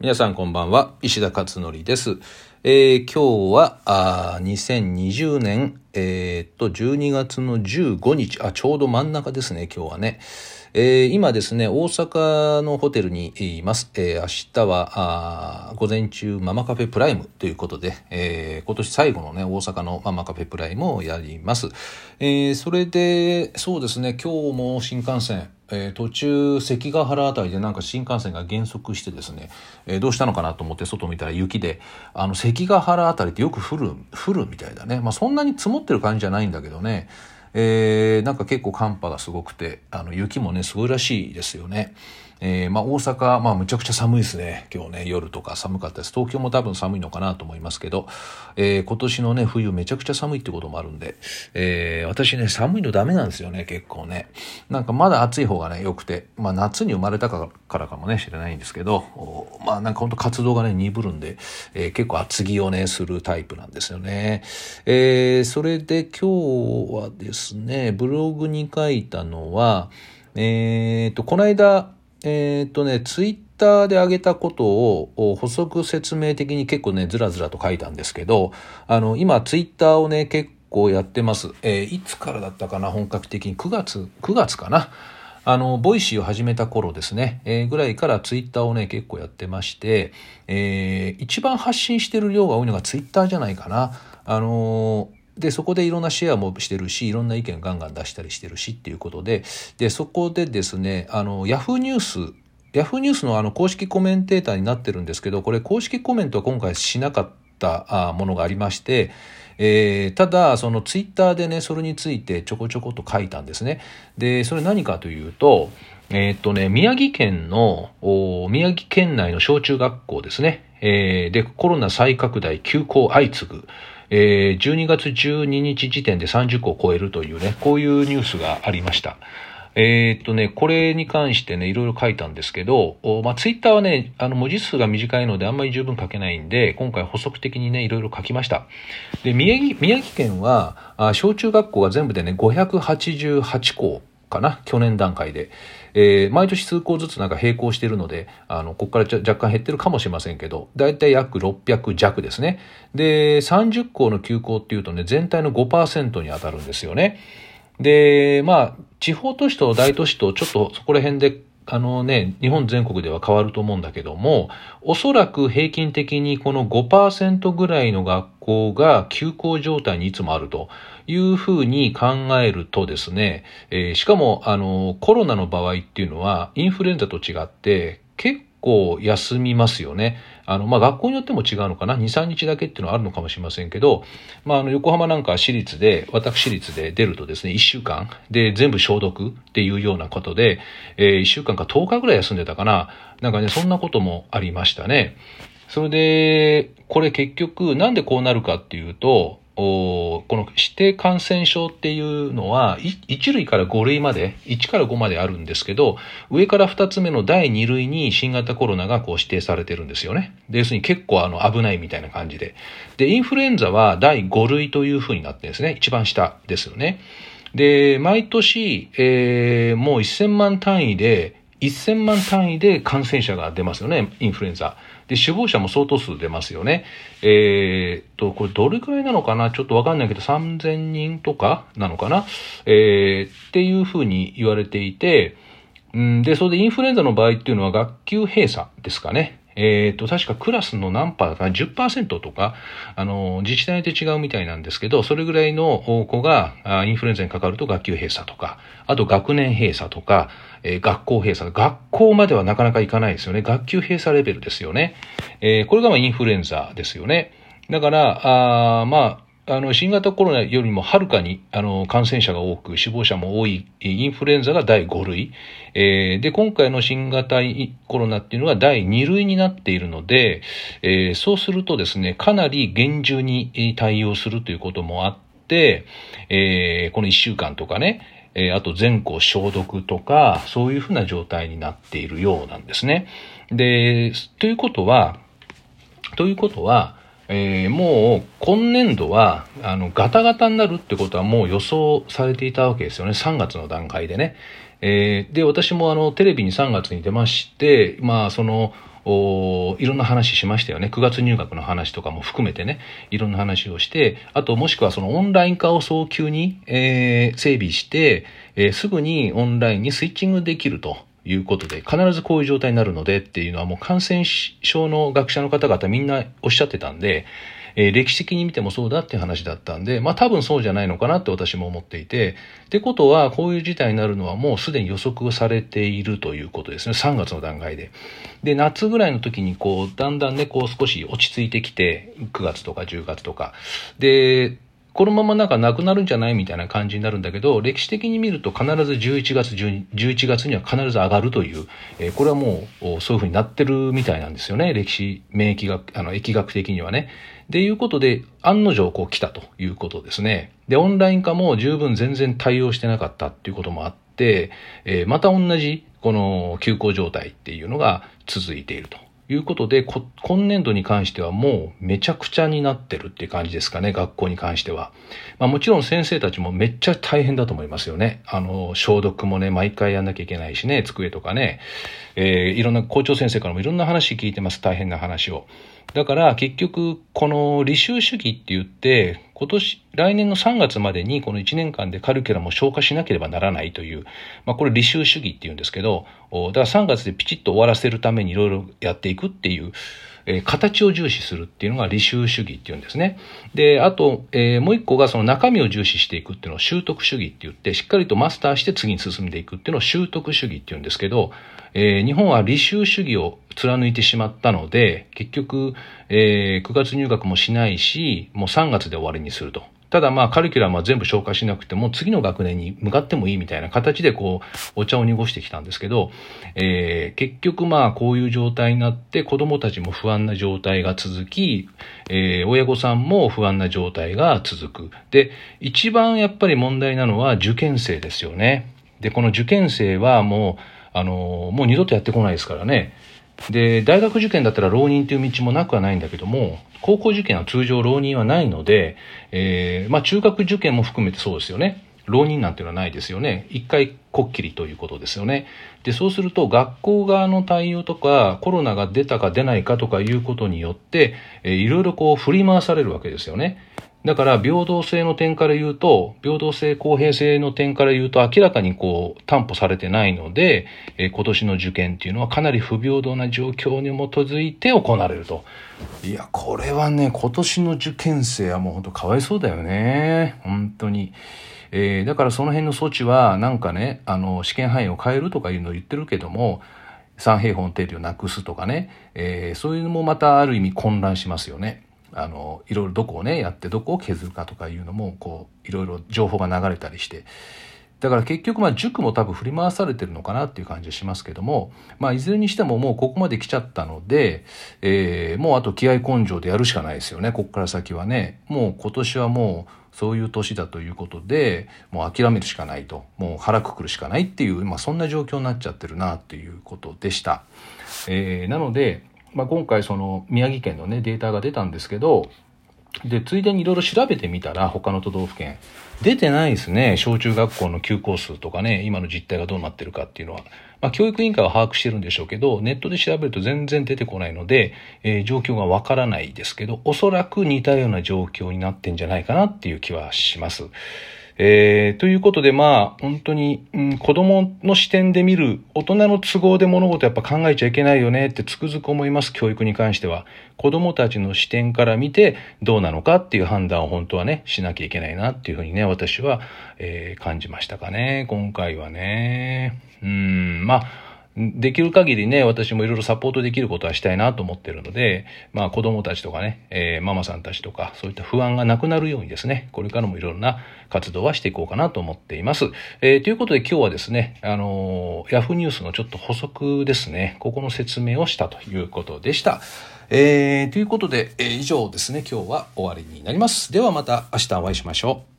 皆さんこんばんは、石田勝則です。えー今日は、あ2020年、えーっと、12月の15日、あ、ちょうど真ん中ですね、今日はね。えー今ですね、大阪のホテルにいます。えー明日は、午前中、ママカフェプライムということで、えー今年最後のね、大阪のママカフェプライムをやります。えそれで、そうですね、今日も新幹線、えー途中関ヶ原辺りでなんか新幹線が減速してですね、えーどうしたのかなと思って外見たら雪であの関ヶ原辺りってよく降る降るみたいだねまあそんなに積もってる感じじゃないんだけどねえーなんか結構寒波がすごくてあの雪もねすごいらしいですよね。えーまあ、大阪、まあ、むちゃくちゃ寒いですね。今日ね、夜とか寒かったです。東京も多分寒いのかなと思いますけど、えー今年のね、冬めちゃくちゃ寒いってこともあるんで、えー私ね、寒いのダメなんですよね、結構ね。なんかまだ暑い方がね、良くて、まあ、夏に生まれたからかもね、知れないんですけど、まあ、なんか本当活動がね、鈍るんで、え結構厚着をね、するタイプなんですよね。えそれで今日はですね、ブログに書いたのは、えーと、この間、えっ、とね、ツイッターで上げたことを補足説明的に結構ね、ずらずらと書いたんですけど、あの、今ツイッターをね、結構やってます。えーいつからだったかな、本格的に。9月、9月かな。あの、ボイシーを始めた頃ですね、えーぐらいからツイッターをね、結構やってまして、えー一番発信してる量が多いのがツイッターじゃないかな。あので、そこでいろんなシェアもしてるし、いろんな意見ガンガン出したりしてるしっていうことで、で、そこでですね、あの、ヤフーニュース、ヤフーニュースのあの公式コメンテーターになってるんですけど、これ公式コメントは今回しなかったものがありまして、えーただ、そのツイッターでね、それについてちょこちょこと書いたんですね。で、それ何かというと、えーっとね、宮城県の、宮城県内の小中学校ですね。えーで、コロナ再拡大、休校相次ぐ。えー12月12日時点で30校を超えるというね、こういうニュースがありました。えーっとね、これに関してね、いろいろ書いたんですけど、おまあ、ツイッターはね、あの、文字数が短いのであんまり十分書けないんで、今回補足的にね、いろいろ書きました。で、宮城、宮城県は、あ小中学校が全部でね、588校かな、去年段階で。えー毎年数校ずつなんか並行してるので、あの、ここから若干減ってるかもしれませんけど、だいたい約600弱ですね。で、30校の休校っていうとね、全体の5%に当たるんですよね。で、まあ、地方都市と大都市とちょっとそこら辺で、あのね、日本全国では変わると思うんだけども、おそらく平均的にこの5%ぐらいの学校が休校状態にいつもあるというふうに考えるとですね、えーしかも、あの、コロナの場合っていうのは、インフルエンザと違って、結構休みますよね。あの、まあ、学校によっても違うのかな？2、3日だけっていうのはあるのかもしれませんけど、まあ、あの、横浜なんか私立で、私立で出るとですね、1週間で全部消毒っていうようなことで、えー1週間か10日ぐらい休んでたかな。なんかね、そんなこともありましたね。それで、これ結局、なんでこうなるかっていうと、この指定感染症っていうのは、1類から5類まで、1から5まであるんですけど、上から2つ目の第2類に新型コロナがこう指定されてるんですよね。で、要するに結構あの危ないみたいな感じで。で、インフルエンザは第5類というふうになってるんですね。一番下ですよね。で、毎年、えーもう1000万単位で、1000万単位で感染者が出ますよね、インフルエンザ。で、死亡者も相当数出ますよね。えーっと、これどれくらいなのかな？ちょっとわかんないけど、3000人とかなのかな？えーっていうふうに言われていて、うん、で、それでインフルエンザの場合っていうのは学級閉鎖ですかね。えっ、と、確かクラスの何パーか ?10% とか、あの、自治体で違うみたいなんですけど、それぐらいの子がインフルエンザにかかると学級閉鎖とか、あと学年閉鎖とか、えー学校閉鎖。学校まではなかなか行かないですよね。学級閉鎖レベルですよね。えーこれがまあインフルエンザですよね。だから、あまあ、あの、新型コロナよりもはるかに、あの、感染者が多く、死亡者も多い、インフルエンザが第5類。えーで、今回の新型コロナっていうのが第2類になっているので、えーそうするとですね、かなり厳重に対応するということもあって、えーこの1週間とかね、えーあと全校消毒とか、そういうふうな状態になっているようなんですね。で、ということは、ということは、えーもう今年度はあのガタガタになるってことはもう予想されていたわけですよね3月の段階でね、えー、で、私もあの、テレビに3月に出まして、まあ、その、おいろんな話しましたよね。9月入学の話とかも含めてね、いろんな話をして、あともしくはそのオンライン化を早急に、えー、整備して、え、すぐにオンラインにスイッチングできると。いうことで、必ずこういう状態になるのでっていうのはもう感染症の学者の方々みんなおっしゃってたんで、えー、歴史的に見てもそうだっていう話だったんで、まあ多分そうじゃないのかなって私も思っていて、ってことはこういう事態になるのはもうすでに予測されているということですね。3月の段階で。で、夏ぐらいの時にこう、だんだんね、こう少し落ち着いてきて、9月とか10月とか。で、このままなんかなくなるんじゃないみたいな感じになるんだけど、歴史的に見ると必ず11月、11月には必ず上がるという、えー、これはもうそういうふうになってるみたいなんですよね。歴史、免疫学、あの、疫学的にはね。でいうことで、案の定こう来たということですね。で、オンライン化も十分全然対応してなかったっていうこともあって、えー、また同じこの休校状態っていうのが続いていると。いうことでこ、今年度に関してはもうめちゃくちゃになってるっていう感じですかね、学校に関しては。まあもちろん先生たちもめっちゃ大変だと思いますよね。あの、消毒もね、毎回やんなきゃいけないしね、机とかね、えー、いろんな校長先生からもいろんな話聞いてます、大変な話を。だから結局、この履修主義って言って、今年、来年の3月までにこの1年間でカリキュラムを消化しなければならないという、まあこれ履修主義っていうんですけど、だから3月でピチッと終わらせるためにいろいろやっていくっていう、え、形を重視するっていうのが履修主義っていうんですね。で、あと、え、もう一個がその中身を重視していくっていうのを習得主義って言って、しっかりとマスターして次に進んでいくっていうのを習得主義っていうんですけど、え、日本は履修主義を貫いてしまったので、結局、え、9月入学もしないし、もう3月で終わりにすると。ただまあカリキュラムは全部消化しなくても次の学年に向かってもいいみたいな形でこうお茶を濁してきたんですけど、えー、結局まあこういう状態になって子供たちも不安な状態が続き、えー、親御さんも不安な状態が続く。で、一番やっぱり問題なのは受験生ですよね。で、この受験生はもうあの、もう二度とやってこないですからね。で、大学受験だったら浪人という道もなくはないんだけども、高校受験は通常浪人はないので、えー、まあ中学受験も含めてそうですよね。浪人なんていうのはないですよね。一回こっきりということですよね。で、そうすると学校側の対応とか、コロナが出たか出ないかとかいうことによって、えー、いろいろこう振り回されるわけですよね。だから平等性の点から言うと、平等性公平性の点から言うと明らかにこう担保されてないので、えー、今年の受験っていうのはかなり不平等な状況に基づいて行われると。いや、これはね、今年の受験生はもう本当かわいそうだよね。本当に。えー、だからその辺の措置はなんかね、あの、試験範囲を変えるとかいうのを言ってるけども、3平方の定理をなくすとかね、えー、そういうのもまたある意味混乱しますよね。あのいろいろどこをねやってどこを削るかとかいうのもこういろいろ情報が流れたりしてだから結局まあ塾も多分振り回されてるのかなっていう感じはしますけども、まあいずれにしてももうここまで来ちゃったので、えー、もうあと気合根性でやるしかないですよね、ここから先はね。もう今年はもうそういう年だということで、もう諦めるしかないと、もう腹くくるしかないっていう、まあそんな状況になっちゃってるなっていうことでした。えー、なので、まあ、今回その宮城県のねデータが出たんですけどでついでにいろいろ調べてみたら他の都道府県出てないですね小中学校の休校数とかね今の実態がどうなってるかっていうのは、まあ、教育委員会は把握してるんでしょうけどネットで調べると全然出てこないので、えー、状況がわからないですけどおそらく似たような状況になってんじゃないかなっていう気はします。えー、ということで、まあ、本当に、うん、子供の視点で見る、大人の都合で物事やっぱ考えちゃいけないよねってつくづく思います、教育に関しては。子供たちの視点から見てどうなのかっていう判断を本当はね、しなきゃいけないなっていうふうにね、私は、えー、感じましたかね、今回はね。うん、まあ、できる限りね、私もいろいろサポートできることはしたいなと思ってるので、まあ子供たちとかね、えー、ママさんたちとか、そういった不安がなくなるようにですね、これからもいろんな活動はしていこうかなと思っています。えー、ということで今日はですね、あのー、ヤフーニュースのちょっと補足ですね、ここの説明をしたということでした。えー、ということで、えー、以上ですね、今日は終わりになります。ではまた明日お会いしましょう。